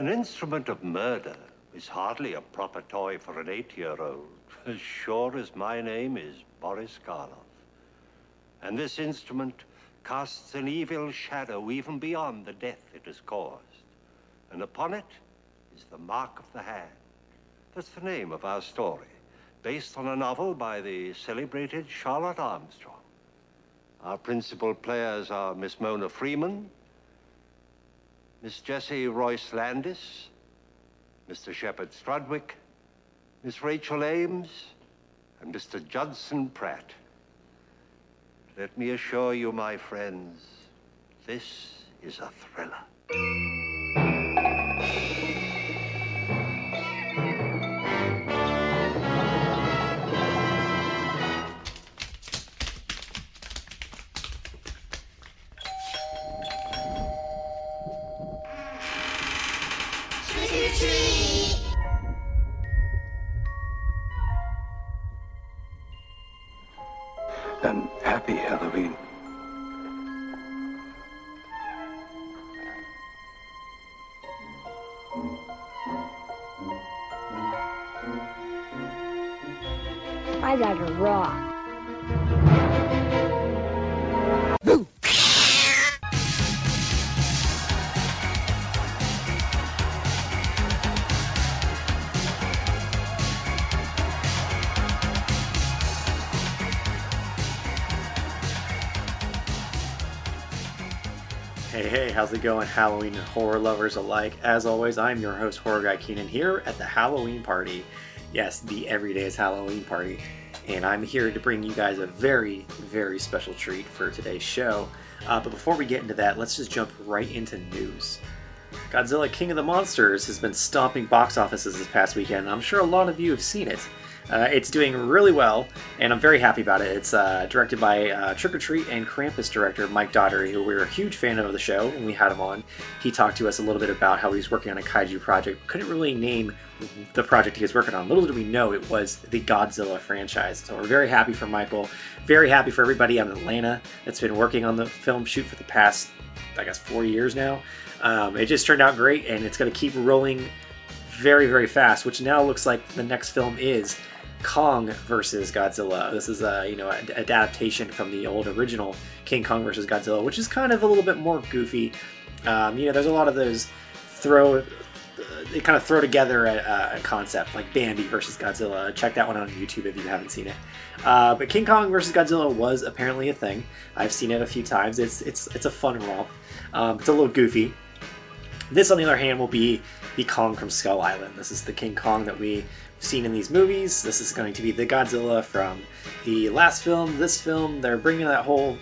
An instrument of murder is hardly a proper toy for an eight-year-old, as sure as my name is Boris Karloff. And this instrument casts an evil shadow even beyond the death it has caused. And upon it is the mark of the hand. That's the name of our story, based on a novel by the celebrated Charlotte Armstrong. Our principal players are Miss Mona Freeman, Miss Jessie Royce Landis, Mr. Shepard Strudwick, Miss Rachel Ames, and Mr. Judson Pratt. Let me assure you, my friends, this is a thriller. How's it going, Halloween and horror lovers alike? As always, I'm your host, Horror Guy Keenan, here at the Halloween party. Yes, the Everyday's Halloween party. And I'm here to bring you guys a very, very special treat for today's show. Uh, but before we get into that, let's just jump right into news. Godzilla King of the Monsters has been stomping box offices this past weekend. I'm sure a lot of you have seen it. Uh, it's doing really well, and I'm very happy about it. It's uh, directed by uh, Trick or Treat and Krampus director Mike Dougherty, who we're a huge fan of the show when we had him on. He talked to us a little bit about how he's working on a kaiju project. Couldn't really name the project he was working on. Little did we know it was the Godzilla franchise. So we're very happy for Michael. Very happy for everybody out in Atlanta that's been working on the film shoot for the past, I guess, four years now. Um, it just turned out great, and it's going to keep rolling very, very fast. Which now looks like the next film is Kong versus Godzilla. This is a you know adaptation from the old original King Kong versus Godzilla, which is kind of a little bit more goofy. Um, you know, there's a lot of those throw. They kind of throw together a, a concept like Bambi versus Godzilla. Check that one out on YouTube if you haven't seen it. Uh, but King Kong versus Godzilla was apparently a thing. I've seen it a few times. It's it's it's a fun romp. Um, it's a little goofy. This, on the other hand, will be the Kong from Skull Island. This is the King Kong that we seen in these movies. This is going to be the Godzilla from the last film, this film. They're bringing that whole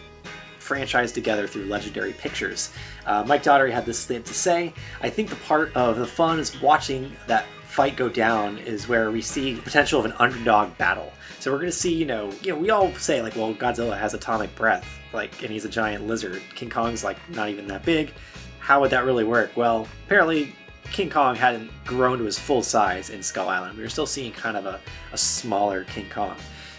franchise together through Legendary Pictures. Uh, Mike Dougherty had this thing to say. I think the part of the fun is watching that fight go down is where we see the potential of an underdog battle. So we're going to see, you know, you know, we all say like, well, Godzilla has atomic breath, like, and he's a giant lizard. King Kong's like not even that big. How would that really work? Well, apparently King Kong hadn't grown to his full size in Skull Island. We were still seeing kind of a, a smaller King Kong.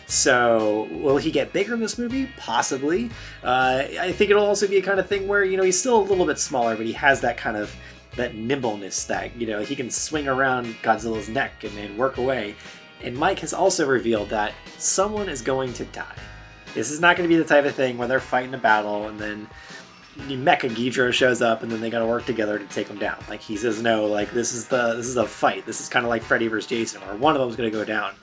So, will he get bigger in this movie? Possibly. Uh, I think it'll also be a kind of thing where, you know, he's still a little bit smaller, but he has that kind of that nimbleness that, you know, he can swing around Godzilla's neck and, and work away. And Mike has also revealed that someone is going to die. This is not going to be the type of thing where they're fighting a battle and then Mecha Ghidorah shows up and then they got to work together to take him down. Like he says, no, like this is the this is a fight. This is kind of like Freddy vs. Jason, where one of them's going to go down.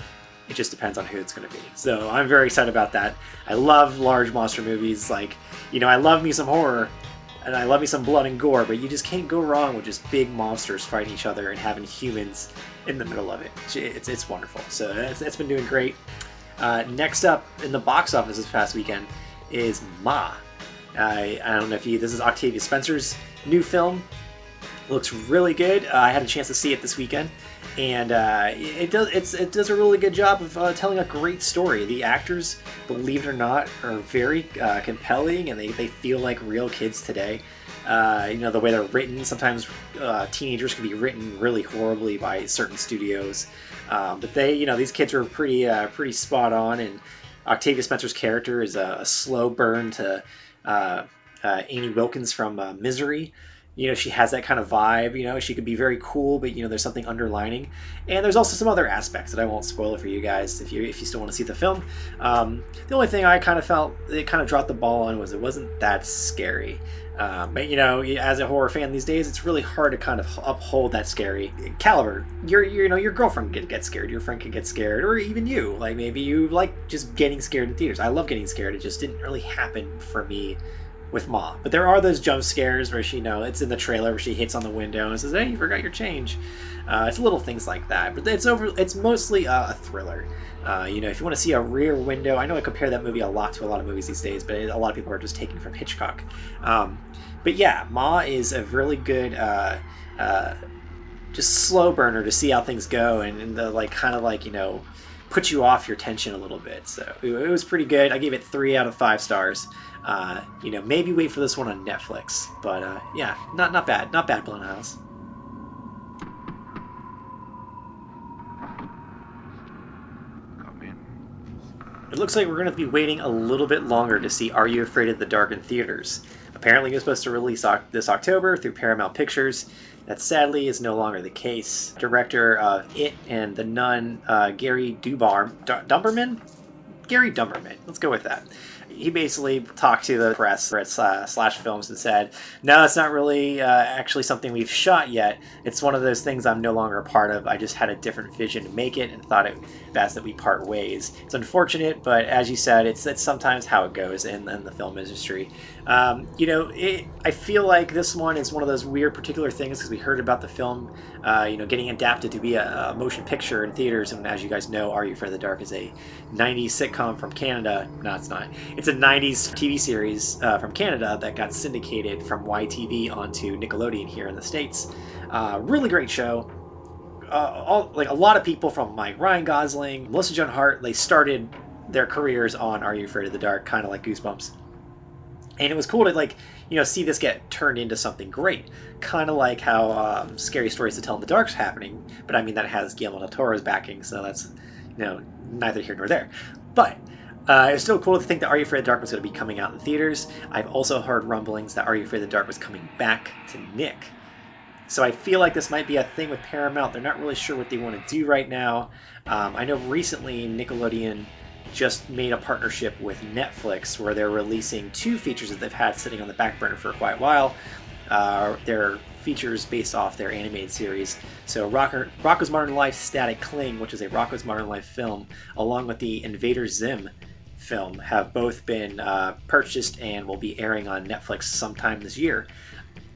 It just depends on who it's going to be. So I'm very excited about that. I love large monster movies. Like you know, I love me some horror, and I love me some blood and gore. But you just can't go wrong with just big monsters fighting each other and having humans in the middle of it. It's it's wonderful. So it's, it's been doing great. Uh, next up in the box office this past weekend is Ma. I, I don't know if you. This is Octavia Spencer's new film. Looks really good. Uh, I had a chance to see it this weekend, and uh, it does. It does a really good job of uh, telling a great story. The actors, believe it or not, are very uh, compelling, and they, they feel like real kids today. Uh, you know the way they're written. Sometimes uh, teenagers can be written really horribly by certain studios, um, but they, you know, these kids are pretty pretty spot on. And Octavia Spencer's character is a, a slow burn to uh, uh, Annie Wilkins from uh, Misery, you know she has that kind of vibe you know she could be very cool but you know there's something underlining and there's also some other aspects that i won't spoil for you guys if you if you still want to see the film um, the only thing i kind of felt it kind of dropped the ball on was it wasn't that scary um, but you know, as a horror fan these days, it's really hard to kind of uphold that scary caliber. Your, your you know, your girlfriend could get scared, your friend could get scared, or even you. Like maybe you like just getting scared in theaters. I love getting scared. It just didn't really happen for me with Ma. But there are those jump scares where she, you know, it's in the trailer where she hits on the window and says, "Hey, you forgot your change." Uh, it's little things like that, but it's over. It's mostly a thriller. Uh, you know, if you want to see a rear window, I know I compare that movie a lot to a lot of movies these days, but a lot of people are just taking from Hitchcock. Um, but yeah, Ma is a really good. Uh, uh, just slow burner to see how things go and, and the like kind of like you know put you off your tension a little bit so it was pretty good i gave it three out of five stars uh, you know, maybe wait for this one on Netflix. But uh, yeah, not not bad, not bad. Come in. It looks like we're going to be waiting a little bit longer to see Are You Afraid of the Dark in theaters. Apparently, it was supposed to release this October through Paramount Pictures. That sadly is no longer the case. Director of It and The Nun, uh, Gary Dubar, D- Dumberman? Gary Dumberman. Let's go with that he basically talked to the press at uh, Slash Films and said, "No, it's not really uh, actually something we've shot yet. It's one of those things I'm no longer a part of. I just had a different vision to make it and thought it best that we part ways. It's unfortunate, but as you said, it's it's sometimes how it goes in, in the film industry. Um, you know, it, I feel like this one is one of those weird particular things because we heard about the film, uh, you know, getting adapted to be a, a, motion picture in theaters. And as you guys know, Are You Afraid of the Dark is a 90s sitcom from Canada. No, it's not. It's a 90s TV series uh, from Canada that got syndicated from YTV onto Nickelodeon here in the States. Uh, really great show. Uh, all, like a lot of people from like Ryan Gosling, Melissa Joan Hart, they started their careers on Are You Afraid of the Dark, kind of like Goosebumps and it was cool to like you know see this get turned into something great kind of like how um, scary stories to tell in the dark's happening but i mean that has guillermo del toro's backing so that's you know neither here nor there but uh, it's still cool to think that Are You Afraid of the Dark was going to be coming out in theaters. I've also heard rumblings that Are You Afraid of the Dark was coming back to Nick. So I feel like this might be a thing with Paramount. They're not really sure what they want to do right now. Um, I know recently Nickelodeon just made a partnership with Netflix where they're releasing two features that they've had sitting on the back burner for quite a while. Uh, they're features based off their animated series. So Rocker, Rocko's Modern Life Static Cling, which is a Rocko's Modern Life film, along with the Invader Zim film, have both been uh, purchased and will be airing on Netflix sometime this year.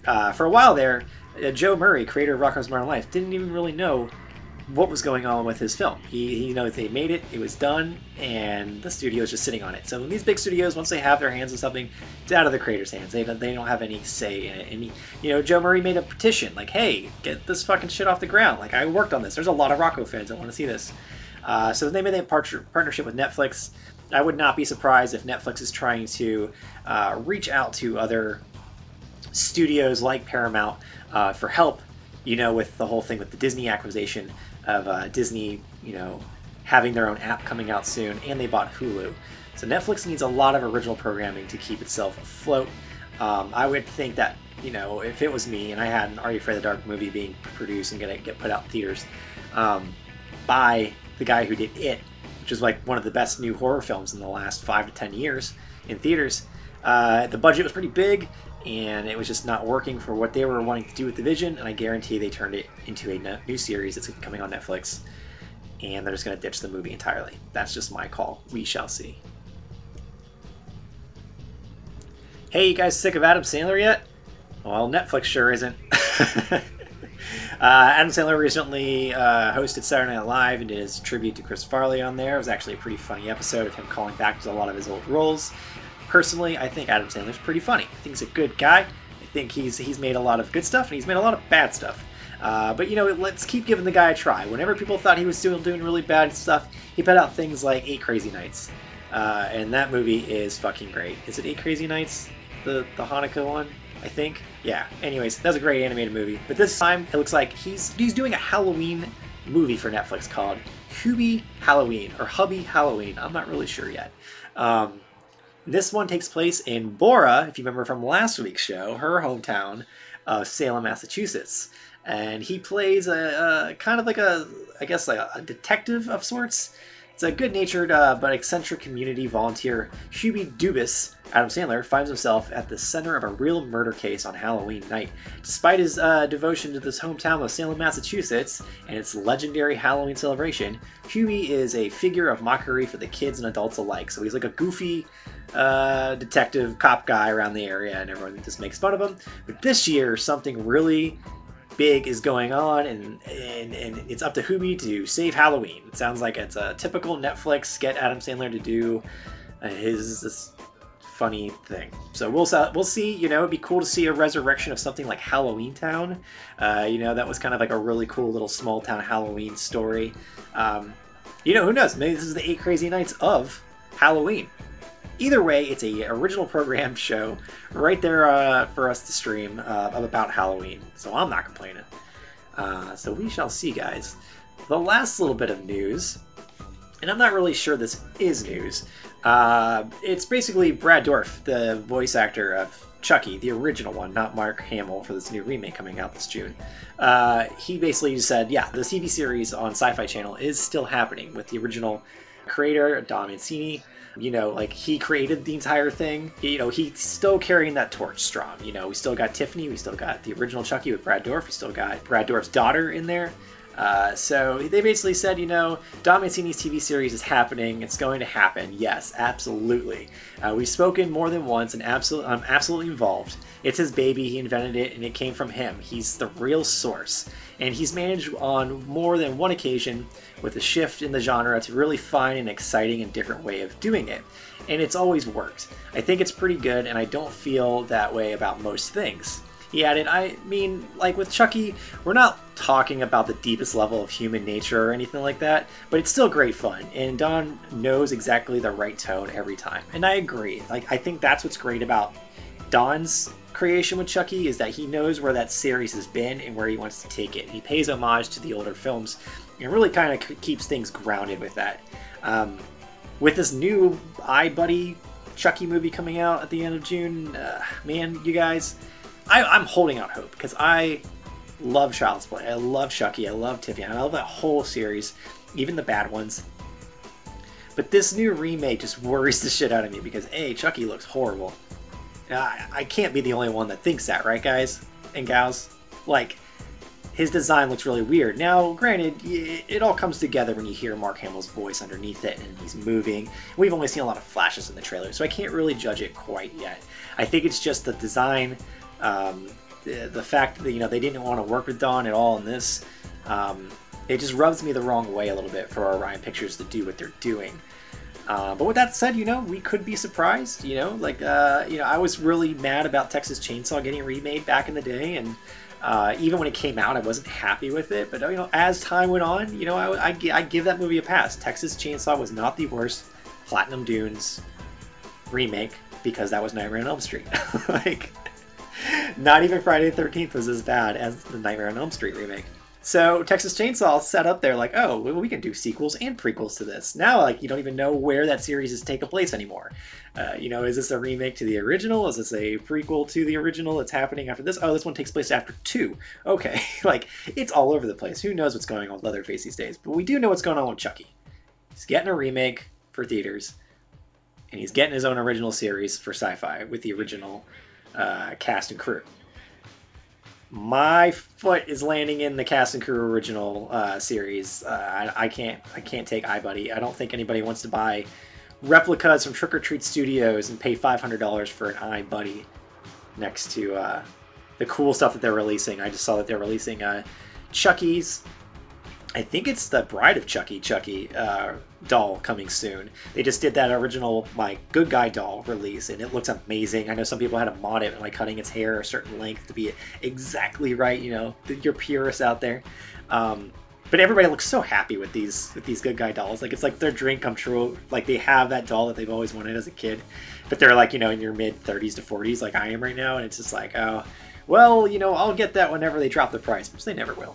Uh, for a while there, uh, Joe Murray, creator of Rocko's Modern Life, didn't even really know what was going on with his film. He, he knows they made it, it was done, and the studio is just sitting on it. So these big studios, once they have their hands on something, it's out of the creator's hands. They don't, they don't have any say in it. And he, you know, Joe Murray made a petition like, "Hey, get this fucking shit off the ground." Like I worked on this. There's a lot of Rocko fans that want to see this. Uh, so they made a partnership with Netflix. I would not be surprised if Netflix is trying to uh, reach out to other studios like Paramount uh, for help. You know, with the whole thing with the Disney acquisition of uh, Disney, you know, having their own app coming out soon, and they bought Hulu. So Netflix needs a lot of original programming to keep itself afloat. Um, I would think that you know if it was me and I had an Are You Afraid of the Dark movie being produced and gonna get put out in theaters um, by the guy who did It, which is like one of the best new horror films in the last five to ten years in theaters. Uh, the budget was pretty big, and it was just not working for what they were wanting to do with the vision. And I guarantee they turned it into a new series that's coming on Netflix, and they're just going to ditch the movie entirely. That's just my call. We shall see. Hey, you guys sick of Adam Sandler yet? Well, Netflix sure isn't. uh, Adam Sandler recently uh, hosted Saturday Night Live and did his tribute to Chris Farley on there. It was actually a pretty funny episode of him calling back to a lot of his old roles personally, I think Adam Sandler's pretty funny. I think he's a good guy. I think he's he's made a lot of good stuff and he's made a lot of bad stuff. Uh, but you know, let's keep giving the guy a try. Whenever people thought he was still doing really bad stuff, he put out things like Eight Crazy Nights, uh, and that movie is fucking great. Is it Eight Crazy Nights, the the Hanukkah one? I think. Yeah. Anyways, that's a great animated movie. But this time, it looks like he's he's doing a Halloween movie for Netflix called Hubie Halloween or Hubby Halloween. I'm not really sure yet. Um, this one takes place in Bora, if you remember from last week's show, her hometown. of Salem, Massachusetts. And he plays a, a kind of like a, I guess, like a, a detective of sorts. It's a good natured uh, but eccentric community volunteer, Hubie Dubus, Adam Sandler, finds himself at the center of a real murder case on Halloween night. Despite his uh, devotion to this hometown of Salem, Massachusetts, and its legendary Halloween celebration, Hubie is a figure of mockery for the kids and adults alike. So he's like a goofy uh, detective cop guy around the area, and everyone just makes fun of him. But this year, something really big is going on, and, and, and it's up to Hubie to save Halloween. It sounds like it's a typical Netflix get Adam Sandler to do uh, his funny thing. So we'll we'll see. You know, it'd be cool to see a resurrection of something like Halloween Town. Uh, you know, that was kind of like a really cool little small town Halloween story. Um, you know, who knows? Maybe this is the eight crazy nights of Halloween either way, it's a original program show right there uh, for us to stream uh, about Halloween. So I'm not complaining. Uh, so we shall see, guys. The last little bit of news, and I'm not really sure this is news. Uh, it's basically Brad Dourif, the voice actor of Chucky, the original one, not Mark Hamill for this new remake coming out this June. Uh, he basically said, yeah, the TV series on Sci Fi Channel is still happening with the original creator, Don Mancini, you know, like he created the entire thing. You know, he's still carrying that torch strong. You know, we still got Tiffany, we still got the original Chucky with Brad Dourif, we still got Brad Dourif's daughter in there. Uh, so they basically said, you know, Don Mancini's TV series is happening. It's going to happen. Yes, absolutely. Uh, we've spoken more than once, and absolutely, I'm absolutely involved. It's his baby. He invented it, and it came from him. He's the real source, and he's managed on more than one occasion with a shift in the genre to really find an exciting and different way of doing it. And it's always worked. I think it's pretty good, and I don't feel that way about most things. He added, I mean, like with Chucky, we're not talking about the deepest level of human nature or anything like that, but it's still great fun. And Don knows exactly the right tone every time. And I agree. Like, I think that's what's great about Don's creation with Chucky is that he knows where that series has been and where he wants to take it. He pays homage to the older films and really kind of keeps things grounded with that. Um, with this new iBuddy Chucky movie coming out at the end of June, uh, man, you guys, I, I'm holding out hope because I love Child's Play. I love Chucky. I love Tiffany. I love that whole series, even the bad ones. But this new remake just worries the shit out of me because A, Chucky looks horrible. I, I can't be the only one that thinks that, right, guys and gals? Like, his design looks really weird. Now, granted, it all comes together when you hear Mark Hamill's voice underneath it and he's moving. We've only seen a lot of flashes in the trailer, so I can't really judge it quite yet. I think it's just the design, um, the, the, fact that you know they didn't want to work with Don at all in this. Um, it just rubs me the wrong way a little bit for Orion Pictures to do what they're doing. Uh, but with that said, you know, we could be surprised. You know, like uh, you know, I was really mad about Texas Chainsaw getting remade back in the day, and uh, even when it came out, I wasn't happy with it. But you know, as time went on, you know, I, I, I give that movie a pass. Texas Chainsaw was not the worst Platinum Dunes remake because that was Nightmare on Elm Street. like, not even Friday the Thirteenth was as bad as the Nightmare on Elm Street remake. So Texas Chainsaw set up there like, oh, well, we can do sequels and prequels to this. Now, like, you don't even know where that series is taking place anymore. Uh, you know, is this a remake to the original? Is this a prequel to the original that's happening after this? Oh, this one takes place after two. Okay, like it's all over the place. Who knows what's going on with Leatherface these days? But we do know what's going on with Chucky. He's getting a remake for theaters, and he's getting his own original series for Sci-Fi with the original uh, cast and crew my foot is landing in the cast and crew original uh, series. Uh, I, I, can't I can't take iBuddy. I don't think anybody wants to buy replicas from Trick or Treat Studios and pay five hundred dollars for an iBuddy next to uh, the cool stuff that they're releasing. I just saw that they're releasing uh, Chucky's I think it's the Bride of Chucky Chucky uh, doll coming soon. They just did that original my Good Guy doll release, and it looks amazing. I know some people had to mod it, like cutting its hair a certain length to be exactly right. You know, your purists out there. Um, but everybody looks so happy with these with these Good Guy dolls. Like it's like their dream come true. Like they have that doll that they've always wanted as a kid, but they're like you know in your mid 30s to 40s, like I am right now, and it's just like oh, well you know I'll get that whenever they drop the price, which they never will.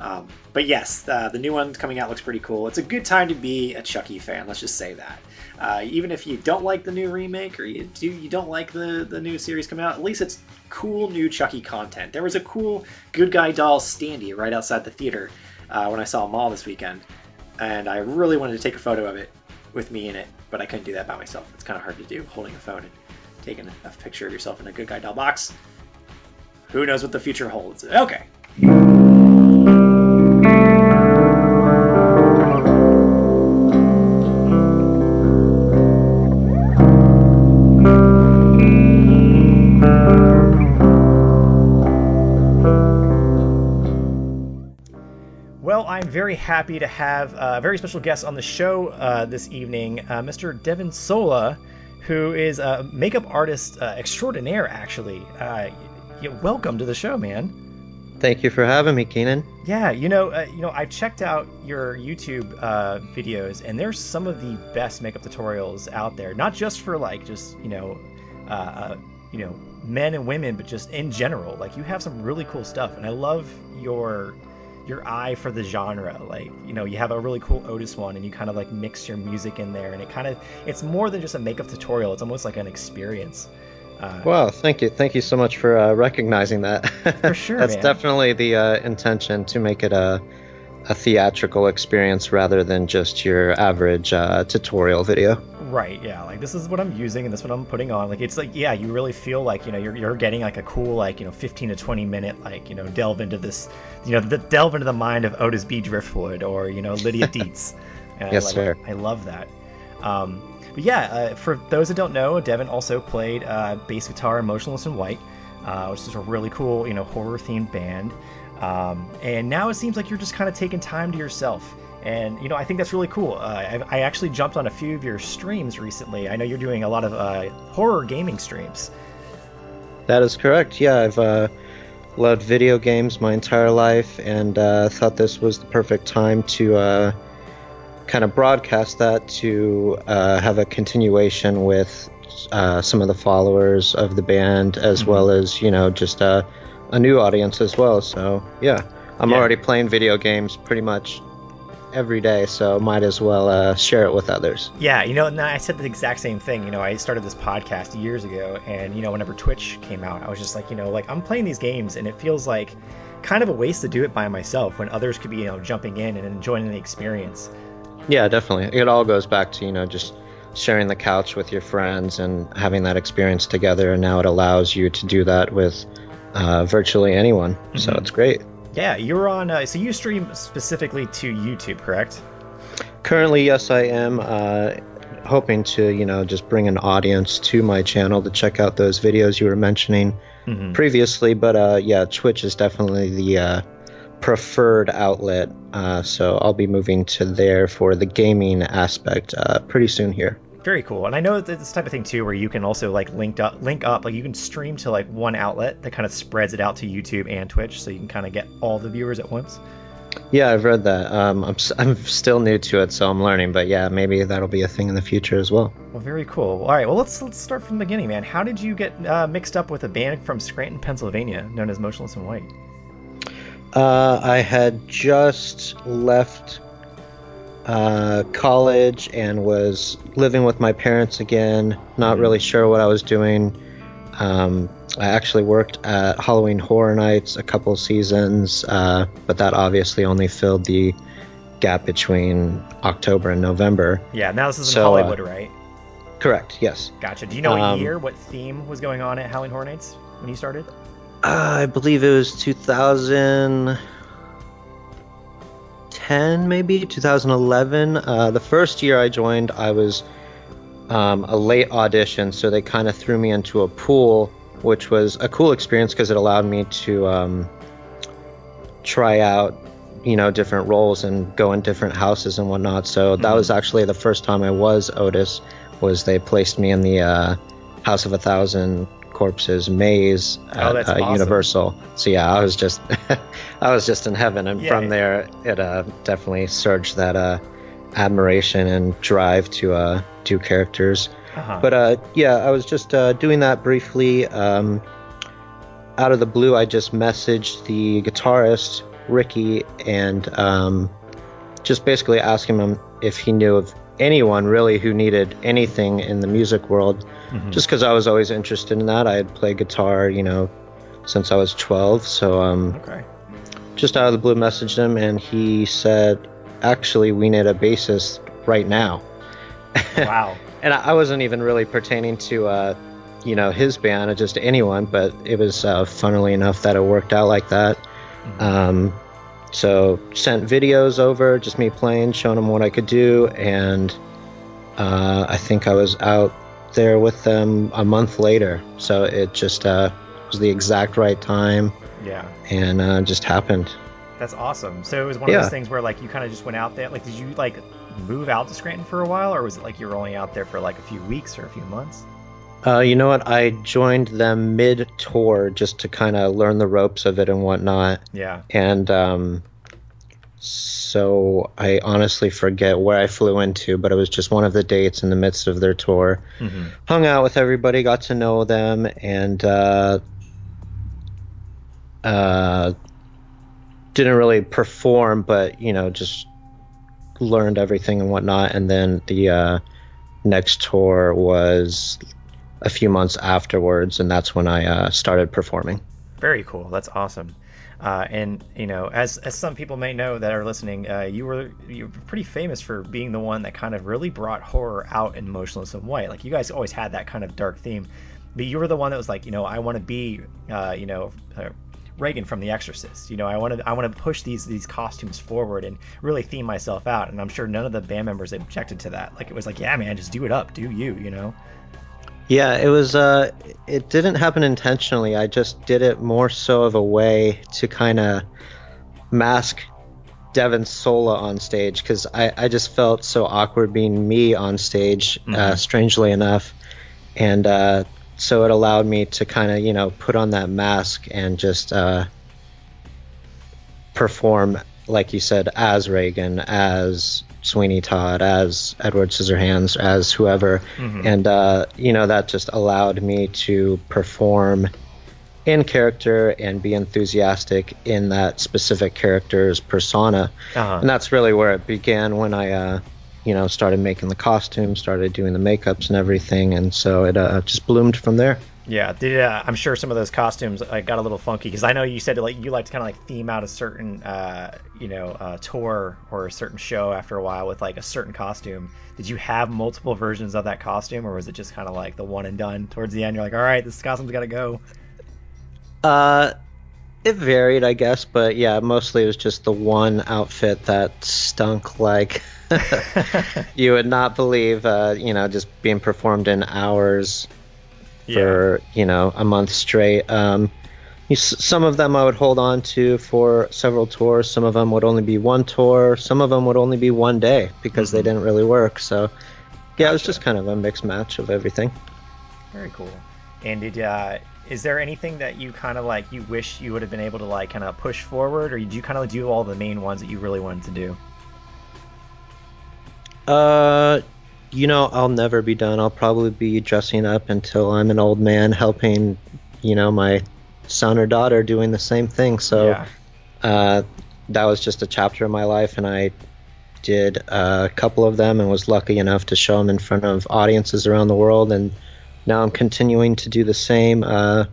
Um, but yes, uh, the new one coming out looks pretty cool. It's a good time to be a Chucky fan. Let's just say that. Uh, even if you don't like the new remake or you do you don't like the the new series coming out, at least it's cool new Chucky content. There was a cool Good Guy doll standee right outside the theater uh, when I saw them all this weekend, and I really wanted to take a photo of it with me in it, but I couldn't do that by myself. It's kind of hard to do holding a phone and taking a picture of yourself in a Good Guy doll box. Who knows what the future holds? Okay. Very happy to have a very special guest on the show uh, this evening, uh, Mr. Devin Sola, who is a makeup artist uh, extraordinaire, actually. Uh, welcome to the show, man. Thank you for having me, Keenan. Yeah, you know, uh, you know, I've checked out your YouTube uh, videos, and they're some of the best makeup tutorials out there. Not just for like just you know, uh, uh, you know, men and women, but just in general. Like you have some really cool stuff, and I love your your eye for the genre. Like you know, you have a really cool Otis one, and you kind of like mix your music in there, and it kind of it's more than just a makeup tutorial. It's almost like an experience. Uh, Wow, thank you, thank you so much for uh, recognizing that. For sure, That's man. definitely the uh, intention to make it a a theatrical experience rather than just your average uh, tutorial video. Right, yeah. Like this is what I'm using and this is what I'm putting on. Like it's like yeah, you really feel like, you know, you're you're getting like a cool like, you know, 15 to 20 minute like, you know, delve into this, you know, the delve into the mind of Otis B. Driftwood or, you know, Lydia Deetz. And Yes, I, love- sir. I love that. Um but yeah, uh, for those that don't know, Devin also played uh, bass guitar in Motionless in White, uh, which is a really cool, you know, horror themed band. Um, and now it seems like you're just kind of taking time to yourself. And, you know, I think that's really cool. Uh, I, I actually jumped on a few of your streams recently. I know you're doing a lot of uh, horror gaming streams. That is correct. Yeah, I've uh, loved video games my entire life, and uh, thought this was the perfect time to uh, kind of broadcast that to uh, have a continuation with uh, some of the followers of the band, as Mhm. well as you know just uh, a new audience as well. So yeah, I'm Yeah. already playing video games pretty much every day, so might as well uh, share it with others. Yeah, you know, and I said the exact same thing. You know, I started this podcast years ago, and, you know, whenever Twitch came out, I was just like, you know, like I'm playing these games, and it feels like kind of a waste to do it by myself when others could be, you know, jumping in and enjoying the experience. Yeah, definitely. It all goes back to, you know, just sharing the couch with your friends and having that experience together. And now it allows you to do that with uh, virtually anyone. So Mhm. it's great. Yeah, you're on, uh, so you stream specifically to YouTube, correct? Currently, yes, I am uh, hoping to, you know, just bring an audience to my channel to check out those videos you were mentioning Mm-hmm. previously. But uh, yeah, Twitch is definitely the uh, preferred outlet. Uh, so I'll be moving to there for the gaming aspect uh, pretty soon here. Very cool. And I know that this type of thing too, where you can also like link up, link up, like you can stream to like one outlet that kind of spreads it out to YouTube and Twitch, so you can kind of get all the viewers at once. Yeah, I've read that. Um, I'm, I'm still new to it, so I'm learning. But yeah, maybe that'll be a thing in the future as well. Well, very cool. All right, well let's let's start from the beginning, man. How did you get uh, mixed up with a band from Scranton, Pennsylvania, known as Motionless in White? Uh, I had just left uh, college and was living with my parents again, not really sure what I was doing. Um, I actually worked at Halloween Horror Nights a couple seasons, uh, but that obviously only filled the gap between October and November. Yeah, now this is in So, uh, Hollywood, right? Correct, yes. Gotcha. Do you know what um, year, what theme was going on at Halloween Horror Nights when you started? Uh, I believe it was 2010, maybe 2011. Uh, the first year I joined, I was um, a late audition, so they kind of threw me into a pool, which was a cool experience because it allowed me to um, try out, you know, different roles and go in different houses and whatnot. So that Mhm. was actually the first time I was Otis. Was they placed me in the uh, House of a Thousand Corpses maze Oh, at that's uh, awesome. Universal. So yeah, I was just I was just in heaven, and Yeah, from yeah. there it uh, definitely surged that uh, admiration and drive to uh, do characters. Uh-huh. But uh, yeah, I was just uh, doing that briefly. Um, out of the blue, I just messaged the guitarist Ricky and um, just basically asking him if he knew of anyone really who needed anything in the music world, Mhm. just because I was always interested in that. I had played guitar, you know, since I was 12. So um, okay. just out of the blue, messaged him, and he said, "Actually, we need a bassist right now." Wow. and I I wasn't even really pertaining to, uh, you know, his band, or just anyone, but it was uh, funnily enough that it worked out like that. Um, so sent videos over, just me playing, showing them what I could do, and uh, I think I was out there with them a month later. So it just uh, was the exact right time, yeah. and uh, just happened. That's awesome. So it was one of Yeah. those things where like you kind of just went out there. Like, did you like move out to Scranton for a while, or was it like you were only out there for like a few weeks or a few months? Uh, you know what? I joined them mid tour just to kind of learn the ropes of it and whatnot. Yeah. and um, so I honestly forget where I flew into, but it was just one of the dates in the midst of their tour. hmm Hung out with everybody, got to know them, and uh, uh, didn't really perform, but you know, just learned everything and whatnot. And then the uh, next tour was a few months afterwards, and that's when I uh, started performing. Very cool. That's awesome. Uh, and you know, as as some people may know that are listening, uh, you were you were pretty famous for being the one that kind of really brought horror out in Motionless in White. Like you guys always had that kind of dark theme, but you were the one that was like, you know, I want to be, uh, you know. Uh, Regan from The Exorcist. You know, I want to I want to push these these costumes forward and really theme myself out. And I'm sure none of the band members objected to that. Like it was like, yeah, man, just do it up, do you, you know? Yeah, it was. Uh, it didn't happen intentionally. I just did it more so of a way to kind of mask Devin Sola on stage because I, I just felt so awkward being me on stage. Uh, Mhm. strangely enough, and uh, so it allowed me to kind of you know put on that mask and just uh, perform, like you said, as Regan, as Sweeney Todd, as Edward Scissorhands, as whoever Mhm. and uh, you know that just allowed me to perform in character and be enthusiastic in that specific character's persona Uh-huh. and that's really where it began when i uh, you know started making the costumes started doing the makeups and everything and so it uh, just bloomed from there Yeah, did, uh, I'm sure some of those costumes uh, got a little funky because I know you said like you like to kind of like theme out a certain uh, you know uh, tour or a certain show after a while with like a certain costume. Did you have multiple versions of that costume, or was it just kind of like the one and done towards the end? You're like, all right, this costume's got to go. uh it varied i guess but yeah mostly it was just the one outfit that stunk like you would not believe uh, you know just being performed in hours for you know a month straight. Um, you, some of them I would hold on to for several tours. Some of them would only be one tour. Some of them would only be one day because they Mhm. didn't really work. So yeah, it was just kind of a mixed match of everything. Very cool. And did uh, is there anything that you kind of like you wish you would have been able to like kind of push forward, or did you kind of do all the main ones that you really wanted to do? Uh, you know, I'll never be done. I'll probably be dressing up until I'm an old man, helping, you know, my son or daughter doing the same thing. So. yeah. uh, that was just a chapter of my life, and I did a couple of them and was lucky enough to show them in front of audiences around the world. And now I'm continuing to do the same, uh,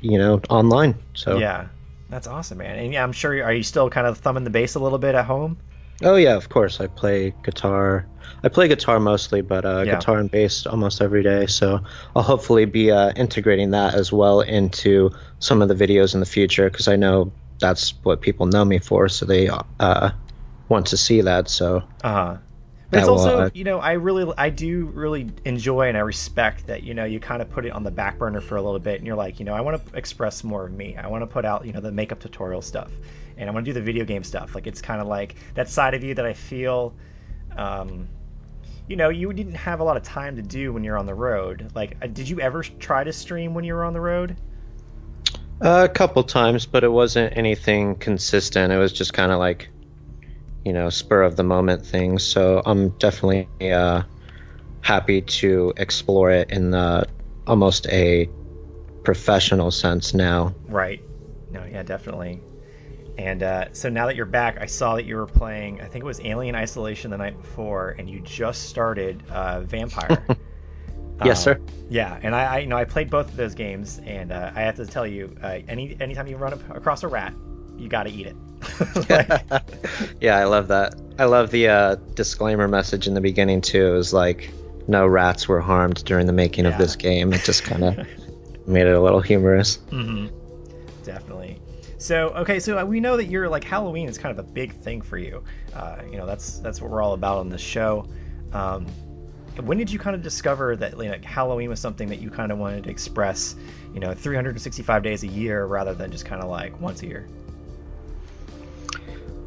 you know, online. So Yeah, that's awesome, man. And yeah, I'm sure. Are you still kind of thumbing the bass a little bit at home? Oh yeah, of course I play guitar. I play guitar mostly, but uh, Yeah. guitar and bass almost every day. So I'll hopefully be uh, integrating that as well into some of the videos in the future because I know that's what people know me for. So they uh, want to see that. So Uh huh. But it's will, also, uh, you know, I really, I do really enjoy and I respect that, you know, you kind of put it on the back burner for a little bit and you're like, you know, I want to express more of me. I want to put out, you know, the makeup tutorial stuff and I want to do the video game stuff. Like, it's kind of like that side of you that I feel, um, you know, you didn't have a lot of time to do when you're on the road. Like, uh, did you ever try to stream when you were on the road? A couple times, but it wasn't anything consistent. It was just kind of like, you know, spur of the moment things. So I'm definitely uh, happy to explore it in the, almost a professional sense now. Right. No, yeah, definitely. And uh, so now that you're back, I saw that you were playing. I think it was Alien Isolation the night before, and you just started uh, Vampire. Yes, Um, sir. Yeah, and I, I, you know, I played both of those games, and uh, I have to tell you, uh, any anytime you run up across a rat, you got to eat it. Like, yeah, I love that. I love the uh, disclaimer message in the beginning too. It was like, no rats were harmed during the making Yeah. of this game. It just kind of made it a little humorous. hmm Definitely. So okay, so uh, we know that you're like Halloween is kind of a big thing for you. Uh, you know, that's that's what we're all about on this show. Um, when did you kind of discover that like Halloween was something that you kind of wanted to express, you know, 365 days a year rather than just kind of like once a year?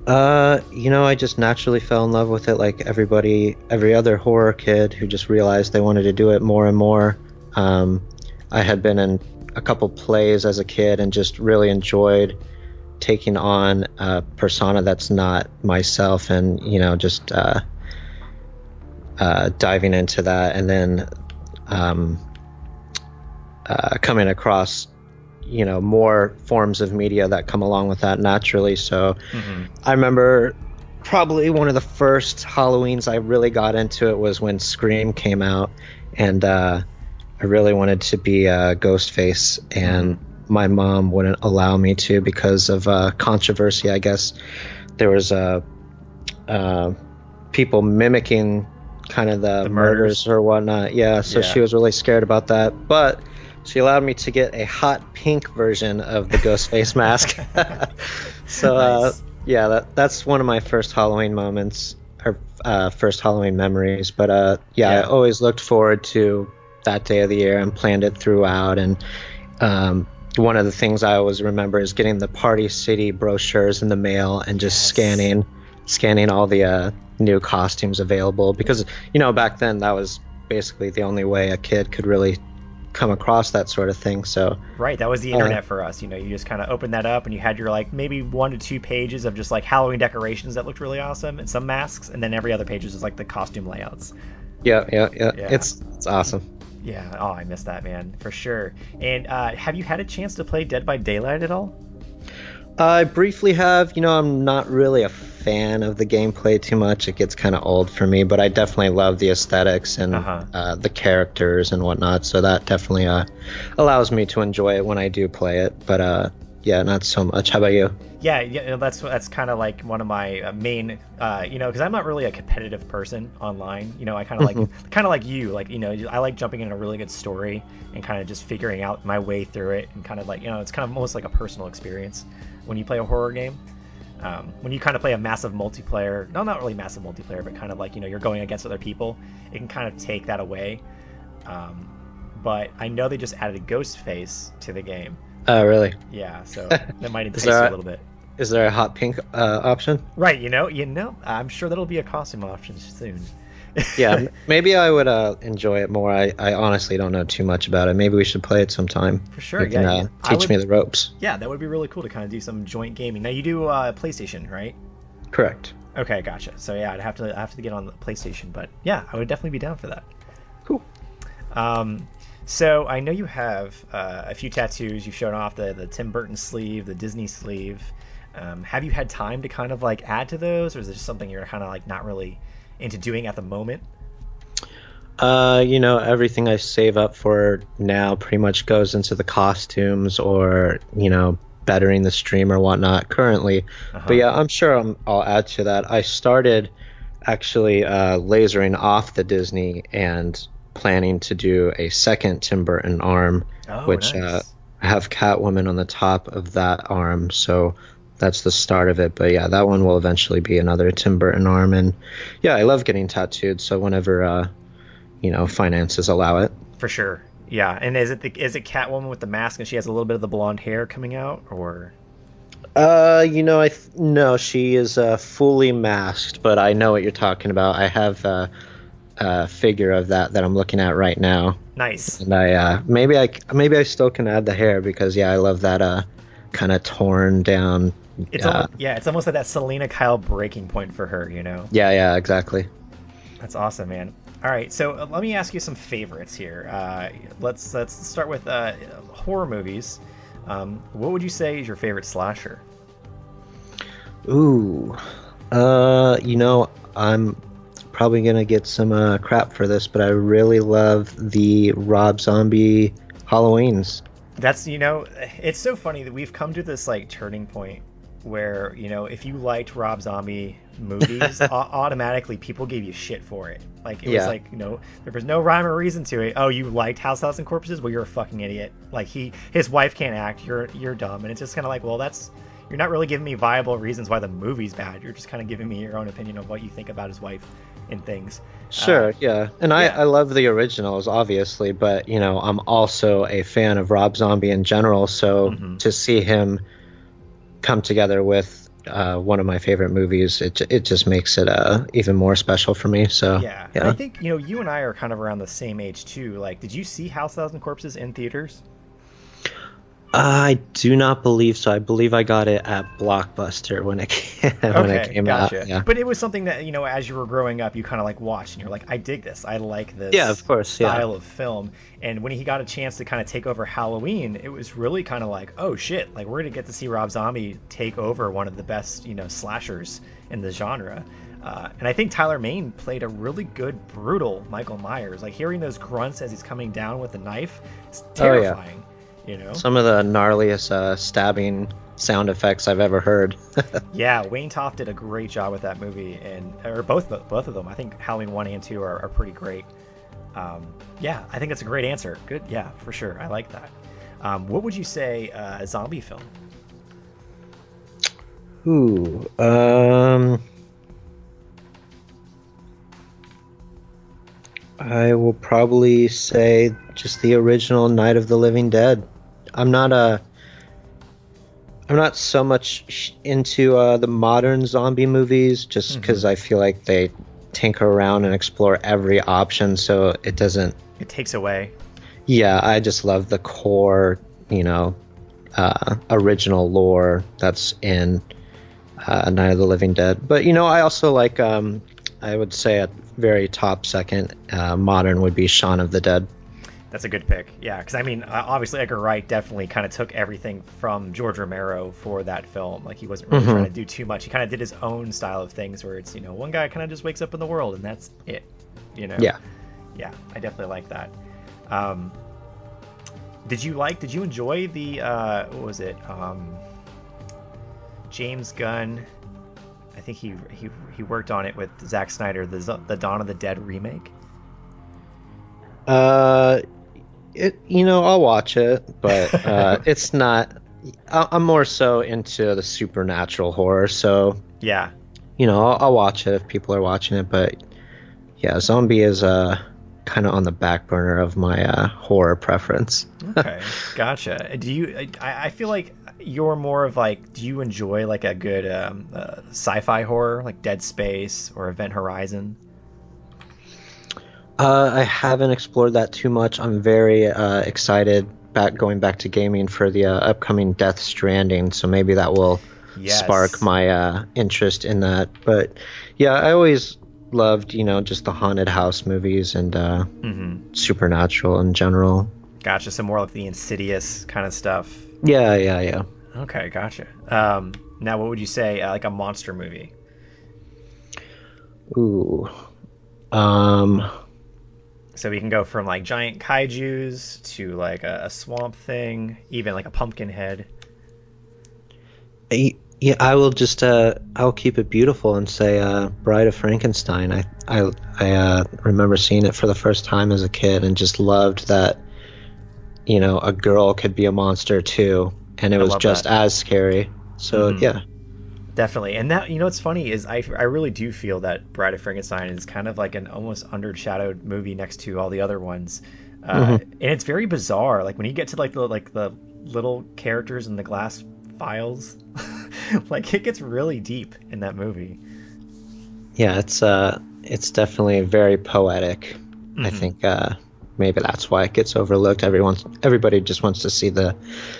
Uh, you know, I just naturally fell in love with it, like everybody, every other horror kid who just realized they wanted to do it more and more. Um, I had been in a couple plays as a kid and just really enjoyed taking on a persona that's not myself, and you know, just uh, uh, diving into that, and then um, uh, coming across, you know, more forms of media that come along with that naturally. So. Mm-hmm. I remember probably one of the first Halloweens I really got into it was when Scream came out, and uh, I really wanted to be a uh, Ghostface, and my mom wouldn't allow me to because of uh, controversy. I guess there was uh, uh, people mimicking kind of the, The murders. murders. or whatnot. Yeah, so Yeah. she was really scared about that, but. She allowed me to get a hot pink version of the Ghostface mask. so uh, Nice. yeah, that that's one of my first Halloween moments or uh, first Halloween memories. But uh, yeah, Yeah. I always looked forward to that day of the year and planned it throughout. And um, one of the things I always remember is getting the Party City brochures in the mail and just Yes. scanning scanning all the uh, new costumes available because you know back then that was basically the only way a kid could really come across that sort of thing. So Right, that was the Uh, internet for us. You know, you just kind of opened that up and you had your like maybe one to two pages of just like Halloween decorations that looked really awesome and some masks, and then every other page was just like the costume layouts. yeah, yeah, yeah, Yeah. it's it's awesome. Yeah, oh, I missed that man for sure. And uh, have you had a chance to play Dead by Daylight at all? I briefly have. You know, I'm not really a fan of the gameplay too much. It gets kind of old for me, but I definitely love the aesthetics and Uh-huh. uh, the characters and whatnot. So that definitely uh, allows me to enjoy it when I do play it. But uh, yeah, not so much. How about you? Yeah, yeah, that's that's kind of like one of my uh, main, uh, you know, because I'm not really a competitive person online. You know, I kind of like kind of like you, like you know, I like jumping in a really good story and kind of just figuring out my way through it and kind of like you know, it's kind of almost like a personal experience when you play a horror game. Um, when you kind of play a massive multiplayer, no, not really massive multiplayer, but kind of like you know you're going against other people, it can kind of take that away. Um, but I know they just added a ghost face to the game. Uh, really? Yeah, so that might entice you a- little bit. Is there a hot pink uh, option? Right, you know, you know, I'm sure that'll be a costume option soon. Yeah, maybe I would uh, enjoy it more. I, I honestly don't know too much about it. Maybe we should play it sometime. For sure, You can, yeah, uh, teach would- me the ropes. yeah, that would be really cool to kind of do some joint gaming. Now you do uh, PlayStation, right? Correct. Okay, gotcha. So yeah, I'd have to I have to get on the PlayStation, but yeah, I would definitely be down for that. Cool. Um, so I know you have uh, a few tattoos. You've shown off the the Tim Burton sleeve, the Disney sleeve. Um, have you had time to kind of like add to those, or is it just something you're kind of like not really into doing at the moment? Uh, you know, everything I save up for now pretty much goes into the costumes or, you know, bettering the stream or whatnot currently. Uh-huh. But yeah, I'm sure I'm, I'll add to that. I started actually uh, lasering off the Disney and planning to do a second Tim Burton arm, Oh, which uh, nice. I have Catwoman on the top of that arm. So that's the start of it. But yeah, that one will eventually be another Tim Burton arm. And yeah, I love getting tattooed. So whenever, uh, you know, finances allow it. For sure. Yeah, and is it the is it Catwoman with the mask and she has a little bit of the blonde hair coming out, or Uh, you know, I th- no, she is uh, fully masked, but I know what you're talking about. I have uh, a figure of that that I'm looking at right now, nice? and I uh, maybe I maybe I still can add the hair because yeah, I love that uh, kind of torn down. It's uh, almost, yeah, it's almost like that Selina Kyle breaking point for her. You know, yeah, yeah, exactly. that's awesome, man. All right, so uh, let me ask you some favorites here. Uh, let's let's start with uh, horror movies. Um, what would you say is your favorite slasher? Ooh, uh, you know, I'm probably gonna get some uh, crap for this, but I really love the Rob Zombie Halloweens. That's you know, it's so funny that we've come to this like turning point where you know if you liked Rob Zombie movies, au- automatically people gave you shit for it. Like it was like you know there was no rhyme or reason to it. Oh, you liked House Thousand Corpses? Well, you're a fucking idiot. Like he, his wife can't act. You're you're dumb. And it's just kind of like, well, that's you're not really giving me viable reasons why the movie's bad. You're just kind of giving me your own opinion of what you think about his wife and things. Sure, Uh, yeah, and I, yeah. I love the originals, obviously, but you know, I'm also a fan of Rob Zombie in general. So Mhm. to see him come together with uh, one of my favorite movies, it it just makes it uh, even more special for me. So Yeah. And I think, you know, you and I are kind of around the same age too. Like, did you see House Thousand Corpses in theaters? I do not believe so. I believe I got it at Blockbuster when it came, when it came gotcha. out. Yeah. But it was something that, you know, as you were growing up, you kind of like watched and you're like, I dig this. I like this Yeah, of course, yeah. style of film. And when he got a chance to kind of take over Halloween, it was really kind of like, oh shit, like we're going to get to see Rob Zombie take over one of the best, you know, slashers in the genre. Uh, and I think Tyler Mane played a really good, brutal Michael Myers. Like hearing those grunts as he's coming down with the knife, it's Oh, yeah. You know? Some of the gnarliest uh, stabbing sound effects I've ever heard. Yeah, Wayne Toth did a great job with that movie, and or both both of them. I think Halloween one and two are, are pretty great. Um, yeah, I think that's a great answer. Good, yeah, for sure. I like that. Um, what would you say uh, a zombie film? Ooh, um, I will probably say just the original Night of the Living Dead. I'm not a, I'm not so much into uh, the modern zombie movies, just because I feel like they tinker around and explore every option, so it doesn't. It takes away. Yeah, I just love the core, you know, uh, original lore that's in uh, Night of the Living Dead. But you know, I also like. Um, I would say at very top second, uh, modern would be Shaun of the Dead. That's a good pick. Yeah, because I mean, obviously Edgar Wright definitely kind of took everything from George Romero for that film. Like he wasn't really Mhm. trying to do too much. He kind of did his own style of things, where it's you know one guy kind of just wakes up in the world and that's it. You know. Yeah. Yeah, I definitely like that. Um, did you like? Did you enjoy the? Uh, what was it? Um, James Gunn. I think he he he worked on it with Zack Snyder. The the Dawn of the Dead remake. Uh, it you know I'll watch it, but uh, it's not. I- I'm more so into the supernatural horror, so Yeah. you know I'll, I'll watch it if people are watching it. But yeah, zombie is uh kind of on the back burner of my uh, horror preference. Okay, gotcha. Do you? I, I feel like you're more of like. Do you enjoy like a good um, uh, sci-fi horror, like Dead Space or Event Horizon? Uh, I haven't explored that too much. I'm very uh, excited back going back to gaming for the uh, upcoming Death Stranding, so maybe that will Yes. spark my uh, interest in that. But yeah, I always loved you know just the haunted house movies and uh, Mm-hmm. supernatural in general. Gotcha. So more like the Insidious kind of stuff. Yeah, yeah, yeah. Okay, gotcha. Um, now, what would you say uh, like a monster movie? Ooh, um, So we can go from like giant kaiju's to like a, a swamp thing, even like a pumpkin head. I- yeah, I will just uh, I'll keep it beautiful and say uh, Bride of Frankenstein. I I I uh, remember seeing it for the first time as a kid and just loved that. You know, a girl could be a monster too, and it I was just that. as scary. So Mhm. yeah, Definitely. And that, you know, what's funny is I, I really do feel that Bride of Frankenstein is kind of like an almost undershadowed movie next to all the other ones. Uh, And it's very bizarre. Like when you get to like the, like the little characters in the glass files, like it gets really deep in that movie. yeah, it's uh, it's definitely very poetic. I Mhm. think uh, maybe that's why it gets overlooked. Everyone, everybody just wants to see the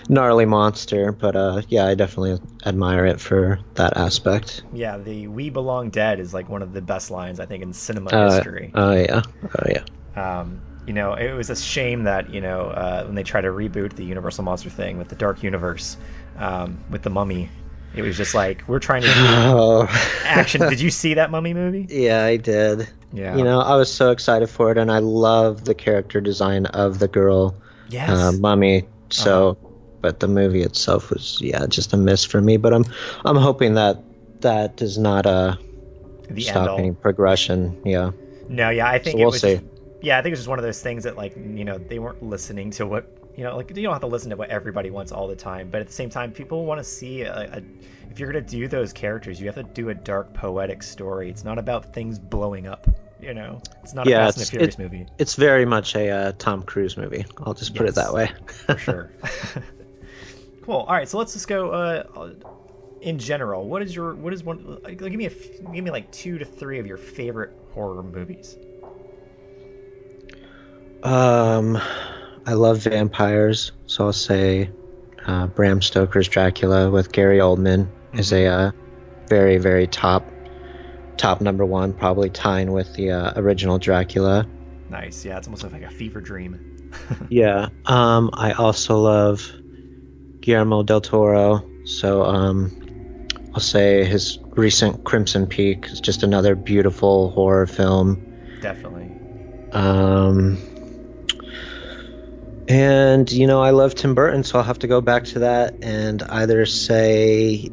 gnarly monster, but uh, yeah, I definitely admire it for that aspect. Yeah, the "We Belong Dead" is like one of the best lines I think in cinema Uh, history. Oh yeah, oh yeah. Um, you know, it was a shame that you know uh, when they try to reboot the Universal Monster thing with the Dark Universe, um, with the Mummy, It was just like we're trying to do Oh. action. Did you see that Mummy movie? Yeah, I did. Yeah. You know, I was so excited for it, and I love the character design of the girl, Yes. uh, Mummy. So, Uh-huh. but the movie itself was, yeah, just a miss for me. But I'm, I'm hoping that that does not uh the stop any progression. Yeah. No, yeah, I think So it we'll was. see. Yeah, I think it was just one of those things that like you know they weren't listening to what you know like you don't have to listen to what everybody wants all the time, but at the same time, people want to see a, a if you're gonna do those characters, you have to do a dark poetic story. It's not about things blowing up. You know, it's not a Yeah, Fast and it's- the Furious it- movie It's very much a uh, Tom Cruise movie. I'll just put Yes. it that way. for sure. cool. All right, so let's just go. Uh, in general, what is your what is one? Like, give me a give me like two to three of your favorite horror movies. Um, I love vampires, so I'll say uh, Bram Stoker's Dracula with Gary Oldman is a uh, very, very top, top number one, probably tying with the uh, original Dracula. Nice. Yeah, it's almost like a fever dream. Yeah. Um, I also love Guillermo del Toro, so um, I'll say his recent Crimson Peak is just another beautiful horror film. Definitely. Um, and you know, I love Tim Burton, so I'll have to go back to that and either say,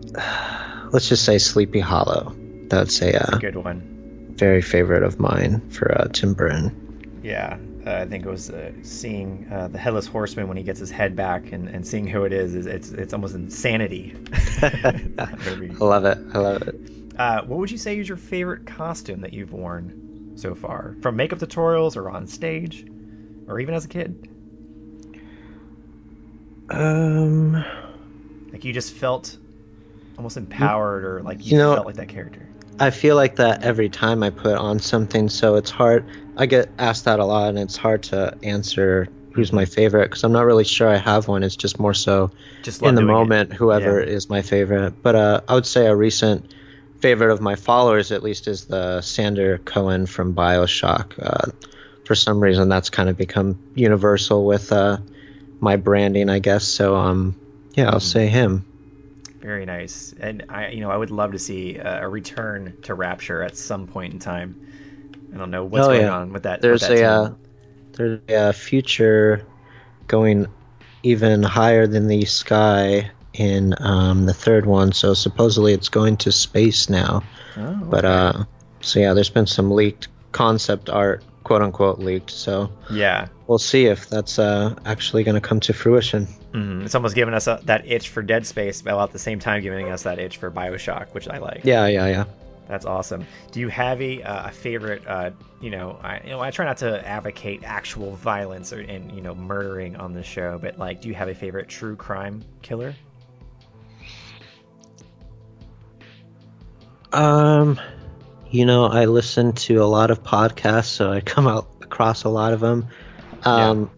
let's just say Sleepy Hollow. That's a a uh, good one. very favorite of mine for uh, Tim Burton. Yeah, uh, I think it was uh, seeing uh, the headless horseman when he gets his head back and, and seeing who it is. is it's it's almost insanity. I love it. I love it. Uh, what would you say is your favorite costume that you've worn so far, from makeup tutorials or on stage, or even as a kid? Um, Like you just felt almost empowered, or like you, You know- felt like that character. I feel like that every time I put on something, so it's hard. I get asked that a lot, and it's hard to answer who's my favorite because I'm not really sure I have one. It's just more so Just in the doing it. moment, whoever Yeah. is my favorite. But uh, I would say a recent favorite of my followers, at least, is the Sander Cohen from Bioshock. Uh, for some reason, that's kind of become universal with uh, my branding, I guess. So, um, yeah, I'll Mhm. say him. Very nice, and I, you know, I would love to see a return to Rapture at some point in time. I don't know what's Oh, going yeah. on with that. There's with that a uh, there's a uh, future going even higher than the sky in um, the third one. So supposedly it's going to space now. Oh, But uh, so yeah, there's been some leaked concept art, quote unquote leaked. So yeah, we'll see if that's uh, actually going to come to fruition. Mhm. it's almost giving us a, that itch for Dead Space, while at the same time giving us that itch for Bioshock, which I like. Yeah, yeah, yeah. That's awesome. Do you have a, uh, a favorite? Uh, you know, I you know I try not to advocate actual violence or and you know murdering on the show, but like, do you have a favorite true crime killer? Um, you know, I listen to a lot of podcasts, so I come out across a lot of them. Um,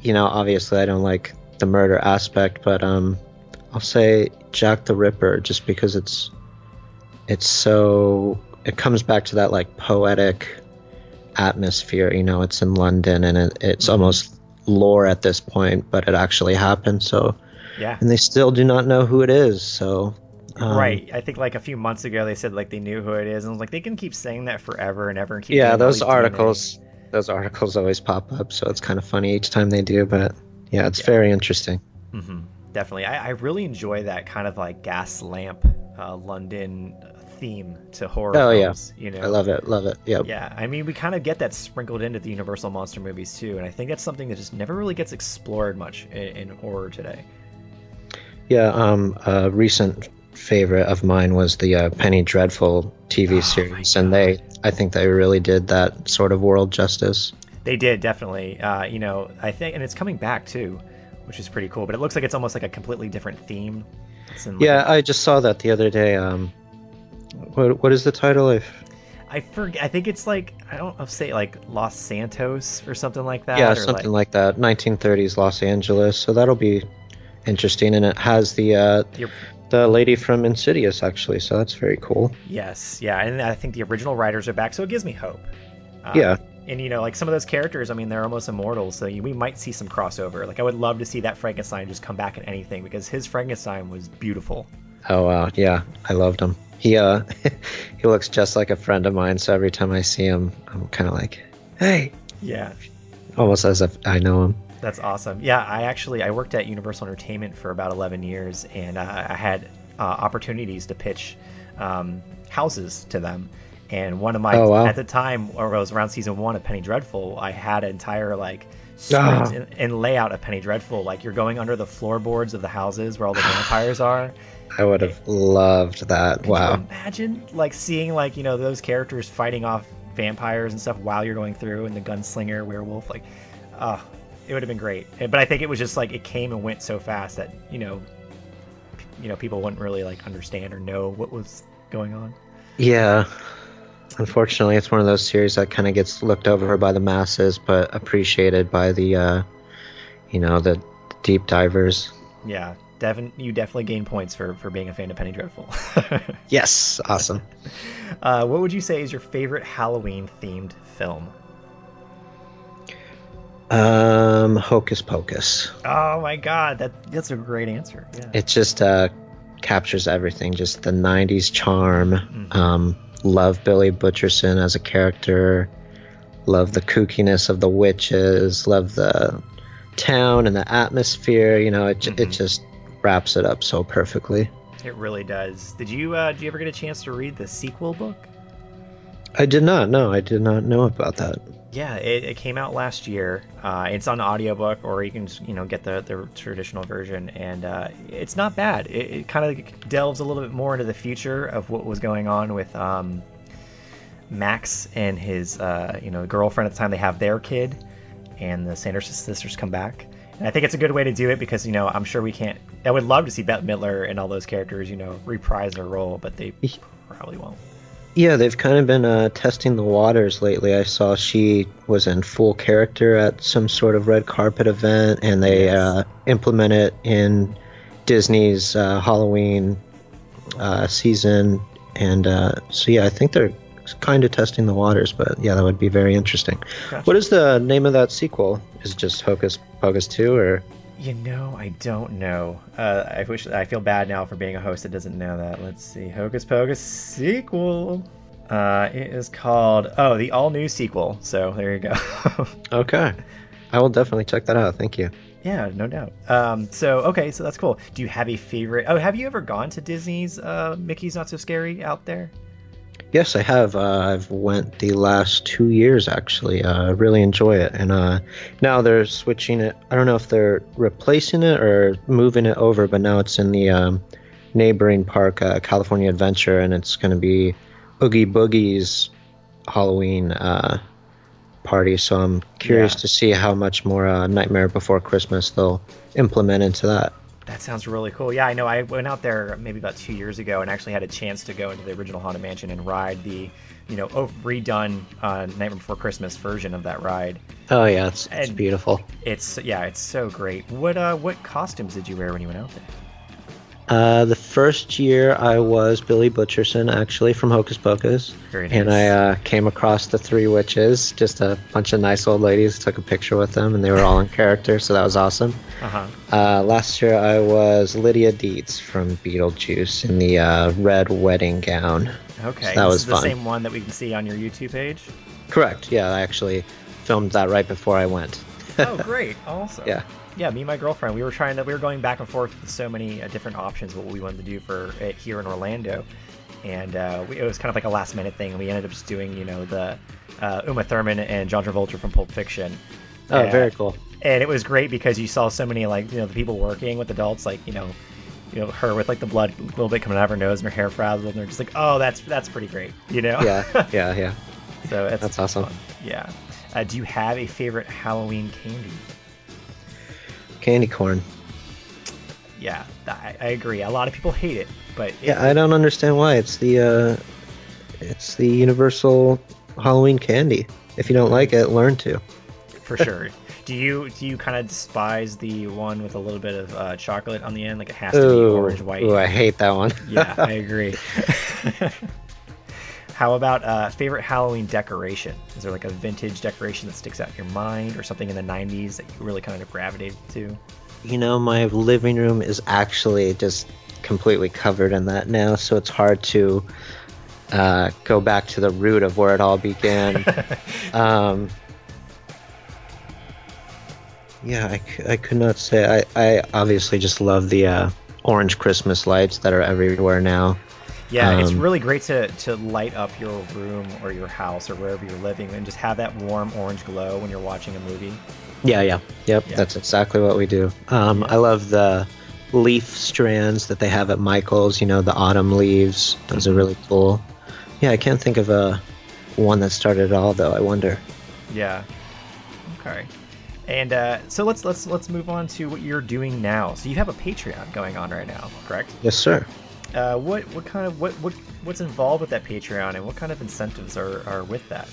you know, obviously I don't like the murder aspect, but um, I'll say Jack the Ripper just because it's it's so it comes back to that like poetic atmosphere. You know, it's in London and it, it's Mhm. almost lore at this point, but it actually happened. So, Yeah. and they still do not know who it is. So, um, right. I think like a few months ago they said like they knew who it is, and I was like they can keep saying that forever and ever and keep. yeah those articles those articles always pop up so it's kind of funny each time they do but yeah it's Yeah. very interesting hmm Definitely, I, I really enjoy that kind of like gas lamp uh, London theme to horror Oh, yeah. You know, i love it love it Yeah, Yeah, I mean, we kind of get that sprinkled into the Universal monster movies too, and I think that's something that just never really gets explored much in, in horror today. yeah um a recent favorite of mine was the uh, penny dreadful tv Oh, series and they i think they really did that sort of world justice They did definitely, uh, you know, I think, and it's coming back too, which is pretty cool. But it looks like it's almost like a completely different theme. Like, yeah i just saw that the other day um what, what is the title if I forget. I think it's like I don't know, say like Los Santos or something like that. yeah something like, that 1930s los angeles so that'll be interesting and it has the uh You're- the lady from insidious actually so that's very cool Yes, yeah, and I think the original writers are back, so it gives me hope. Uh, yeah and you know, like some of those characters, I mean, they're almost immortal, so we might see some crossover. Like I would love to see that Frankenstein just come back in anything because his Frankenstein was beautiful. Oh wow, yeah, I loved him. He uh, he looks just like a friend of mine. So every time I see him, I'm kind of like, hey, Yeah, almost as if I know him. That's awesome. Yeah, I actually I worked at Universal Entertainment for about 11 years, and uh, I had uh, opportunities to pitch um, houses to them. And one of my Oh, wow. at the time, or it was around season one of Penny Dreadful, I had an entire like Ah. script and, and layout of Penny Dreadful. Like you're going under the floorboards of the houses where all the vampires are. I would have loved that. Could Wow. you imagine like seeing like you know those characters fighting off vampires and stuff while you're going through, and the gunslinger werewolf, like, uh, it would have been great. But I think it was just like it came and went so fast that you know, you know, people wouldn't really like understand or know what was going on. Yeah. Unfortunately, it's one of those series that kind of gets looked over by the masses, but appreciated by the, uh, you know, the deep divers. Yeah, Devin, you definitely gain points for for being a fan of Penny Dreadful. Yes, awesome. uh, what would you say is your favorite Halloween themed film? Um, Hocus Pocus. Oh my god, that that's a great answer. Yeah. It just uh, captures everything, just the '90s charm. Mhm. Um, love Billy Butcherson as a character. Love the kookiness of the witches. Love the town and the atmosphere. You know, it ju- it just wraps it up so perfectly. It really does. Did you uh, did you ever get a chance to read the sequel book? I did not know. I did not know about that. Yeah, it, it came out last year. Uh, it's on audiobook, or you can just, you know get the, the traditional version, and uh, it's not bad. It, it kind of delves a little bit more into the future of what was going on with um, Max and his uh, you know girlfriend at the time. They have their kid, and the Sanders sisters come back. And I think it's a good way to do it because you know I'm sure we can't. I would love to see Bette Midler and all those characters you know reprise their role, but they probably won't. Yeah, they've kind of been uh, testing the waters lately. I saw she was in full character at some sort of red carpet event, and they Yes. uh, implement it in Disney's uh, Halloween uh, season. And uh, so, yeah, I think they're kind of testing the waters, but yeah, that would be very interesting. Gotcha. What is the name of that sequel? Is it just Hocus Pocus 2 or? You know, I don't know. Uh, I wish I feel bad now for being a host that doesn't know that. Let's see, Hocus Pocus sequel. Uh, it is called oh, the all new sequel. So there you go. Okay. I will definitely check that out. Thank you. yeah, no doubt. Um, so okay, so that's cool. Do you have a favorite? Oh, have you ever gone to Disney's uh, Mickey's Not So Scary out there? Yes, I have. Uh, I've went the last two years actually. Uh, I really enjoy it, and uh, now they're switching it. I don't know if they're replacing it or moving it over, but now it's in the um, neighboring park, uh, California Adventure, and it's going to be Oogie Boogie's Halloween uh, party. So I'm curious Yeah. to see how much more uh, Nightmare Before Christmas they'll implement into that. That sounds really cool. Yeah, I know. I went out there maybe about two years ago and actually had a chance to go into the original Haunted Mansion and ride the, you know, oh, redone uh, Nightmare Before Christmas version of that ride. Oh yeah, it's, it's And- beautiful. It's yeah, it's so great. What uh, what costumes did you wear when you went out there? Uh, the first year I was Billy Butcherson, actually from Hocus Pocus, Very and. I uh, came across the three witches. Just a bunch of nice old ladies. Took a picture with them, and they were all in character, so that was awesome. Uh huh. Uh, last year I was Lydia Deetz from Beetlejuice in the uh, red wedding gown. Okay. That this was is the fun. same one that we can see on your YouTube page. Correct. Yeah, I actually filmed that right before I went. oh, great! Awesome. Yeah. Yeah, me and my girlfriend, we were trying to, we were going back and forth with so many uh, different options what we wanted to do for it here in Orlando, and uh, we, it was kind of like a last minute thing. and We ended up just doing, you know, the uh, Uma Thurman and John Travolta from Pulp Fiction. Oh, Yeah. very cool. and it was great because you saw so many like you know the people working with adults like you know you know her with like the blood a little bit coming out of her nose and her hair frazzled and they're just like oh that's that's pretty great you know Yeah, yeah, yeah. so it's, That's awesome. fun. yeah uh, do you have a favorite halloween candy Candy corn. yeah I, I agree a lot of people hate it but it, Yeah, I don't understand why. It's the uh, it's the universal Halloween candy. If you don't like it, learn to. for sure do you do you kind of despise the one with a little bit of uh, chocolate on the end like it has to be orange white ooh, I hate that one. yeah, I agree. How about uh, favorite Halloween decoration? Is there like a vintage decoration that sticks out in your mind, or something in the '90s that you really kind of gravitated to? you know, my living room is actually just completely covered in that now, so it's hard to uh, go back to the root of where it all began. um, yeah, I could not say. I, I obviously just love the uh, orange Christmas lights that are everywhere now. Yeah, it's Um, really great to, to light up your room or your house or wherever you're living and just have that warm orange glow when you're watching a movie. Yeah, yeah, yep. Yeah. That's exactly what we do. Um, I love the leaf strands that they have at Michaels. You know, the autumn leaves. Those are really cool. Yeah, I can't think of a one that started it all though. I wonder. Yeah. Okay. And uh, so let's let's let's move on to what you're doing now. So you have a Patreon going on right now, correct? Yes, sir. Uh, what what kind of what what what's involved with that Patreon and what kind of incentives are, are with that?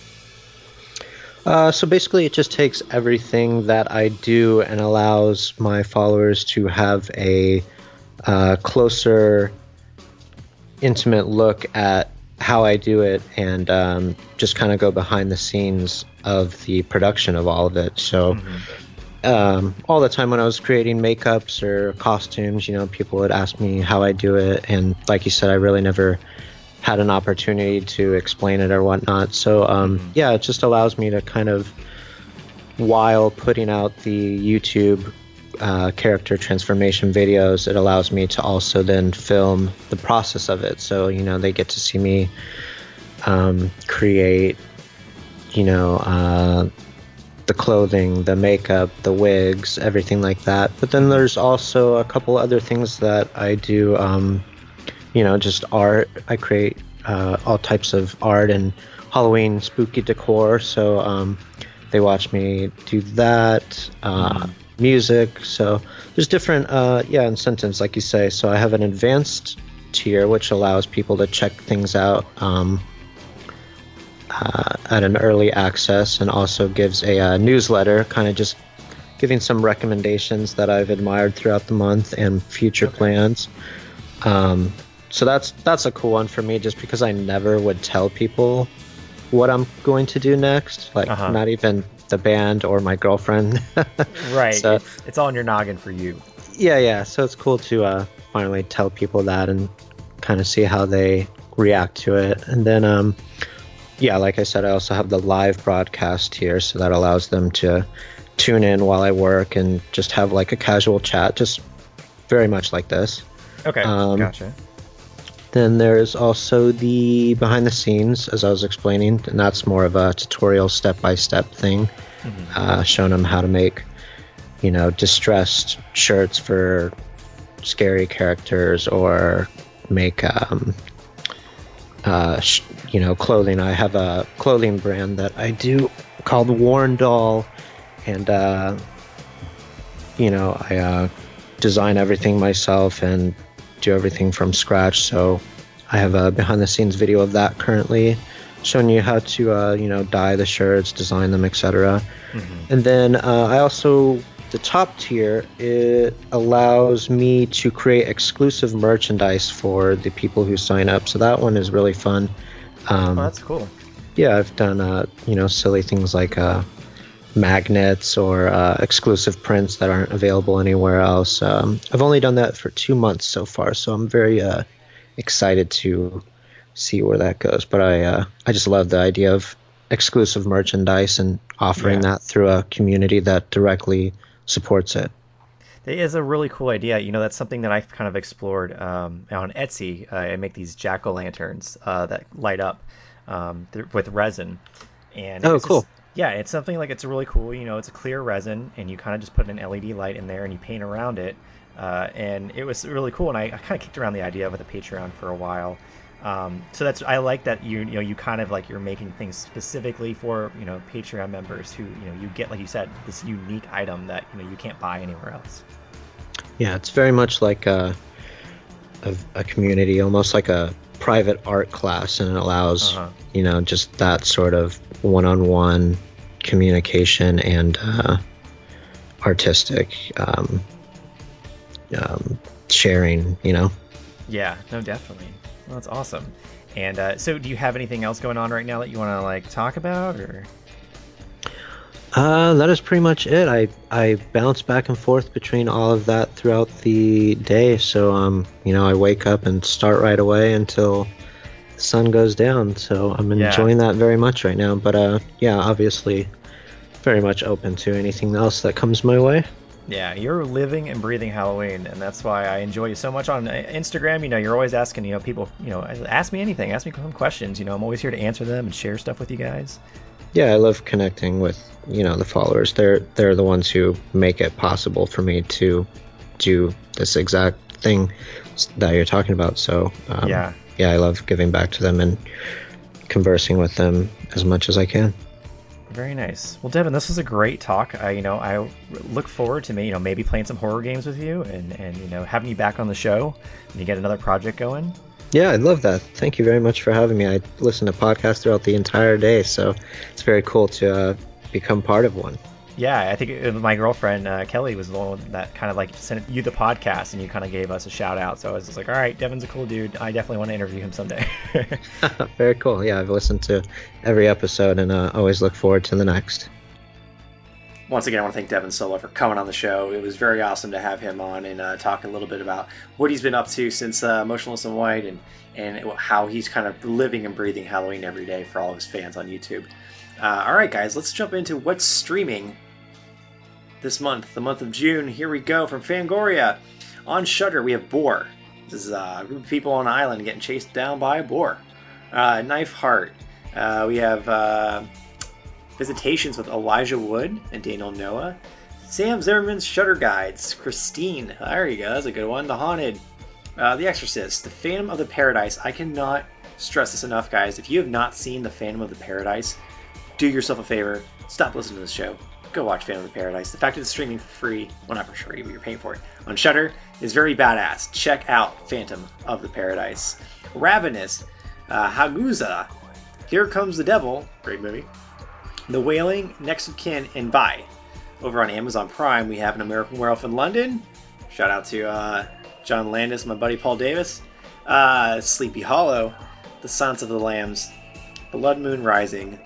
Uh, so basically, it just takes everything that I do and allows my followers to have a uh, closer, intimate look at how I do it and um, just kind of go behind the scenes of the production of all of it. So. Um, all the time when I was creating makeups or costumes, you know, people would ask me how I do it, and like you said, I really never had an opportunity to explain it or whatnot. So um, yeah, it just allows me to kind of, while putting out the YouTube uh, character transformation videos, it allows me to also then film the process of it. So you know they get to see me um, create, you know. Uh, the clothing, the makeup, the wigs, everything like that. But then there's also a couple other things that I do. Um, you know, just art. I create uh, all types of art and Halloween spooky decor. So um, they watch me do that. Uh, Music. So there's different, uh, yeah, incentives, like you say. So I have an advanced tier, which allows people to check things out. Um, uh, at an early access and also gives a uh, newsletter, kind of just giving some recommendations that I've admired throughout the month and future plans. Um, so that's that's a cool one for me, just because I never would tell people what I'm going to do next, like Uh-huh. not even the band or my girlfriend. Right. So- it's, it's all in your noggin for you. yeah, yeah. So it's cool to uh, finally tell people that and kind of see how they react to it. And then, um, yeah, like I said, I also have the live broadcast here, so that allows them to tune in while I work and just have like a casual chat, just very much like this. Okay. Um, gotcha. Then there's also the behind the scenes, as I was explaining, and that's more of a tutorial step by step thing, uh, showing them how to make, you know, distressed shirts for scary characters or make, um, uh, sh- you know, clothing. I have a clothing brand that I do called Warren Doll, and, uh, you know, I uh, design everything myself and do everything from scratch. So I have a behind the scenes video of that currently, showing you how to uh, you know dye the shirts, design them, etc. And then uh, I also the top tier it allows me to create exclusive merchandise for the people who sign up. So that one is really fun. Um, Oh, that's cool. yeah, I've done uh, you know silly things like uh, magnets or uh, exclusive prints that aren't available anywhere else. Um, I've only done that for two months so far, so I'm very uh, excited to see where that goes. But I uh, I just love the idea of exclusive merchandise and offering Yeah. that through a community that directly supports it. It is a really cool idea. You know, that's something that I've kind of explored um, on Etsy. Uh, I make these jack o' lanterns uh, that light up um, th- with resin. And Oh, it's just- cool. yeah, it's something like it's really cool. You know, it's a clear resin, and you kind of just put an LED light in there and you paint around it. Uh, and it was really cool. And I, I kind of kicked around the idea of it, the Patreon for a while. Um, so that's I like that you you know you kind of like you're making things specifically for you know Patreon members who you know you get like you said this unique item that you know you can't buy anywhere else. Yeah, it's very much like a, a, a community, almost like a private art class, and it allows Uh-huh. you know just that sort of one-on-one communication and uh, artistic um, um, sharing. You know. Yeah, no, definitely. Well, that's awesome. And uh, so, do you have anything else going on right now that you want to like talk about, or? Uh, that is pretty much it. I I bounce back and forth between all of that throughout the day. So um, you know, I wake up and start right away until the sun goes down. So I'm Yeah. enjoying that very much right now. But uh, yeah, obviously, very much open to anything else that comes my way. Yeah, you're living and breathing Halloween, and that's why I enjoy you so much on uh, Instagram. You know, you're always asking, you know, people, you know, ask me anything, ask me some questions. You know, I'm always here to answer them and share stuff with you guys. Yeah, I love connecting with you know the followers. They're they're the ones who make it possible for me to do this exact thing that you're talking about. So um, Yeah. yeah, I love giving back to them and conversing with them as much as I can. Very nice. Well, Devin, this was a great talk. I, you know, I look forward to me, you know, maybe playing some horror games with you, and and you know, having you back on the show, and you get another project going. Yeah, I'd love that. Thank you very much for having me. I listen to podcasts throughout the entire day, so it's very cool to uh, become part of one. Yeah, I think it was my girlfriend uh, Kelly was the one that kind of like sent you the podcast, and you kind of gave us a shout out. So I was just like, all right, Devin's a cool dude. I definitely want to interview him someday. very cool. Yeah, I've listened to every episode and uh, always look forward to the next. Once again, I want to thank Devin Sola for coming on the show. It was very awesome to have him on and uh, talk a little bit about what he's been up to since uh, Motionless in White and, and how he's kind of living and breathing Halloween every day for all of his fans on YouTube. Uh, all right, guys, let's jump into what's streaming this month, the month of June. Here we go from Fangoria. On Shudder, we have Boar. This is uh, a group of people on an island getting chased down by a boar. Uh, Knife Heart. Uh, we have uh, Visitations with Elijah Wood and Daniel Noah. Sam Zimmerman's Shudder Guides. Christine. There you go. That's a good one. The Haunted. Uh, the Exorcist. The Phantom of the Paradise. I cannot stress this enough, guys. If you have not seen The Phantom of the Paradise, do yourself a favor. Stop listening to this show. Go watch Phantom of the Paradise. The fact that it's streaming free, well, not for free, but you're paying for it, on Shudder is very badass. Check out Phantom of the Paradise. Ravenous. Uh, Haguza. Here Comes the Devil. Great movie. The Wailing, Next of Kin, and Bye. Over on Amazon Prime, we have An American Werewolf in London. Shout out to uh, John Landis, my buddy Paul Davis. Uh, Sleepy Hollow, The Silence of the Lambs, Blood Moon Rising,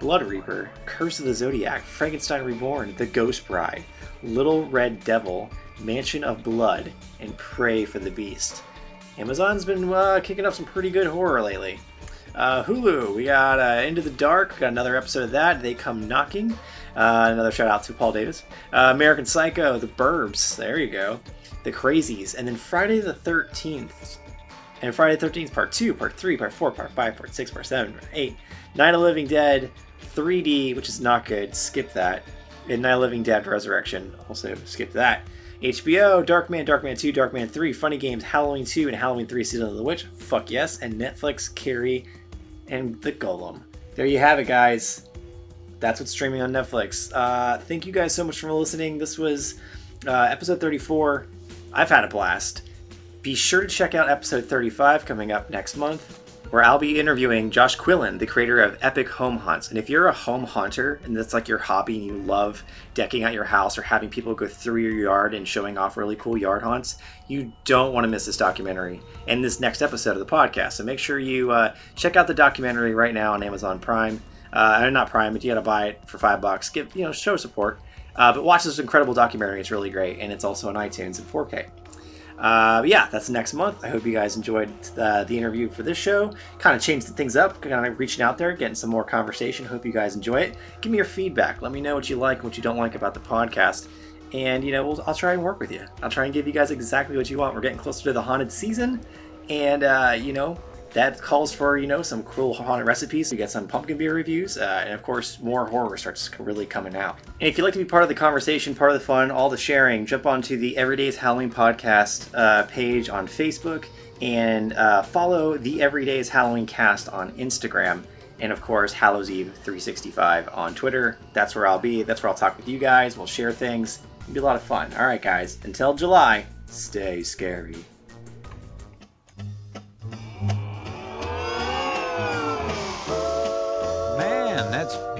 Blood Reaper, Curse of the Zodiac, Frankenstein Reborn, The Ghost Bride, Little Red Devil, Mansion of Blood, and Prey for the Beast. Amazon's been uh, kicking up some pretty good horror lately. Uh, Hulu, we got uh, Into the Dark, got another episode of that. They Come Knocking. Uh, another shout out to Paul Davis. Uh, American Psycho, The Burbs, there you go. The Crazies, and then Friday the 13th. And Friday the 13th, part 2, part 3, part 4, part 5, part 6, part 7, part 8. Night of Living Dead, 3D, which is not good, skip that. And Night Living Dead Resurrection, also skip that. HBO, Darkman, Darkman 2, Darkman 3, Funny Games, Halloween 2, and Halloween 3 Season of the Witch. Fuck yes. And Netflix, Carrie, and The Golem. There you have it, guys. That's what's streaming on Netflix. Uh, thank you guys so much for listening. This was uh, episode 34. I've had a blast. Be sure to check out episode 35 coming up next month, where I'll be interviewing Josh Quillen, the creator of Epic Home Haunts. And if you're a home haunter and that's like your hobby and you love decking out your house or having people go through your yard and showing off really cool yard haunts, you don't want to miss this documentary and this next episode of the podcast. So make sure you uh, check out the documentary right now on Amazon Prime. Uh, not Prime, but you got to buy it for five bucks. Give you know show support. Uh, but watch this incredible documentary. It's really great, and it's also on iTunes in 4K. Uh, yeah, that's next month. I hope you guys enjoyed the, the interview for this show. Kind of changed things up, kind of reaching out there, getting some more conversation. Hope you guys enjoy it. Give me your feedback. Let me know what you like what you don't like about the podcast. And, you know, we'll, I'll try and work with you. I'll try and give you guys exactly what you want. We're getting closer to the haunted season. And, uh, you know, that calls for, you know, some cool haunted recipes. We get some pumpkin beer reviews. Uh, and, of course, more horror starts really coming out. And if you'd like to be part of the conversation, part of the fun, all the sharing, jump onto the Everyday's Halloween podcast uh, page on Facebook and uh, follow the Everyday's Halloween cast on Instagram. And of course, Hallows Eve 365 on Twitter. That's where I'll be. That's where I'll talk with you guys. We'll share things. It'll be a lot of fun. All right, guys. Until July, stay scary.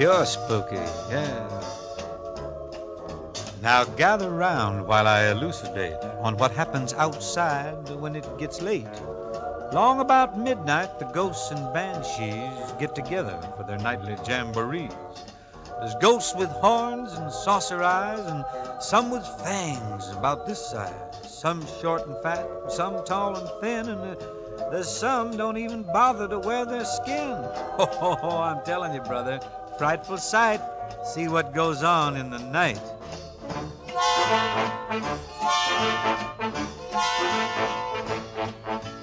Pure spooky, yeah. Now gather round while I elucidate on what happens outside when it gets late. Long about midnight, the ghosts and banshees get together for their nightly jamborees. There's ghosts with horns and saucer eyes, and some with fangs about this size. Some short and fat, some tall and thin, and uh, there's some don't even bother to wear their skin. Oh, I'm telling you, brother, frightful sight. See what goes on in the night.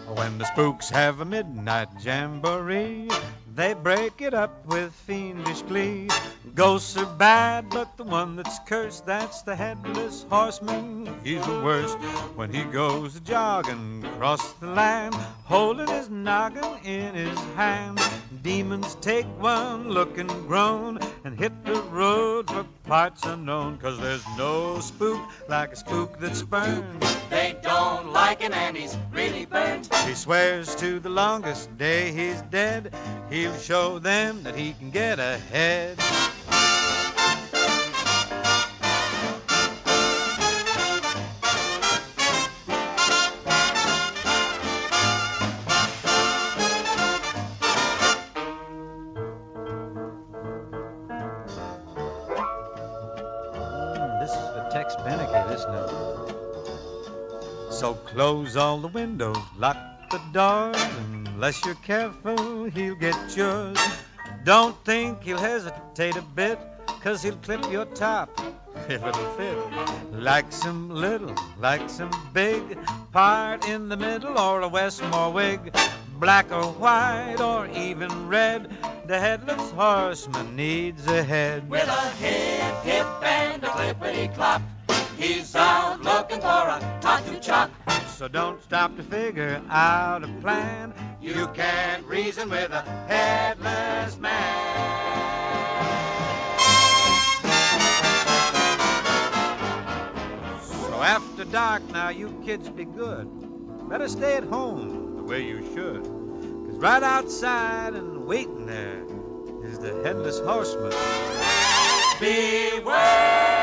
When the spooks have a midnight jamboree, they break it up with fiendish glee. Ghosts are bad, but the one that's cursed, that's the headless horseman. He's the worst when he goes jogging across the land, holding his noggin in his hand. Demons take one look and groan and hit the road for parts unknown. Cause there's no spook like a spook that's burned. They don't like him and he's really burned. He swears to the longest day he's dead, he'll show them that he can get ahead. Close all the windows, lock the doors. Unless you're careful, he'll get yours. Don't think he'll hesitate a bit, cause he'll clip your top if it'll fit. Like some little, like some big, part in the middle, or a Westmore wig. Black or white, or even red, the headless horseman needs a head. With a hip, hip, and a clippity clop. He's out looking for a tattoo chop. So don't stop to figure out a plan. You can't reason with a headless man. So after dark now, you kids be good. Better stay at home the way you should. Cause right outside and waiting there is the headless horseman. Beware!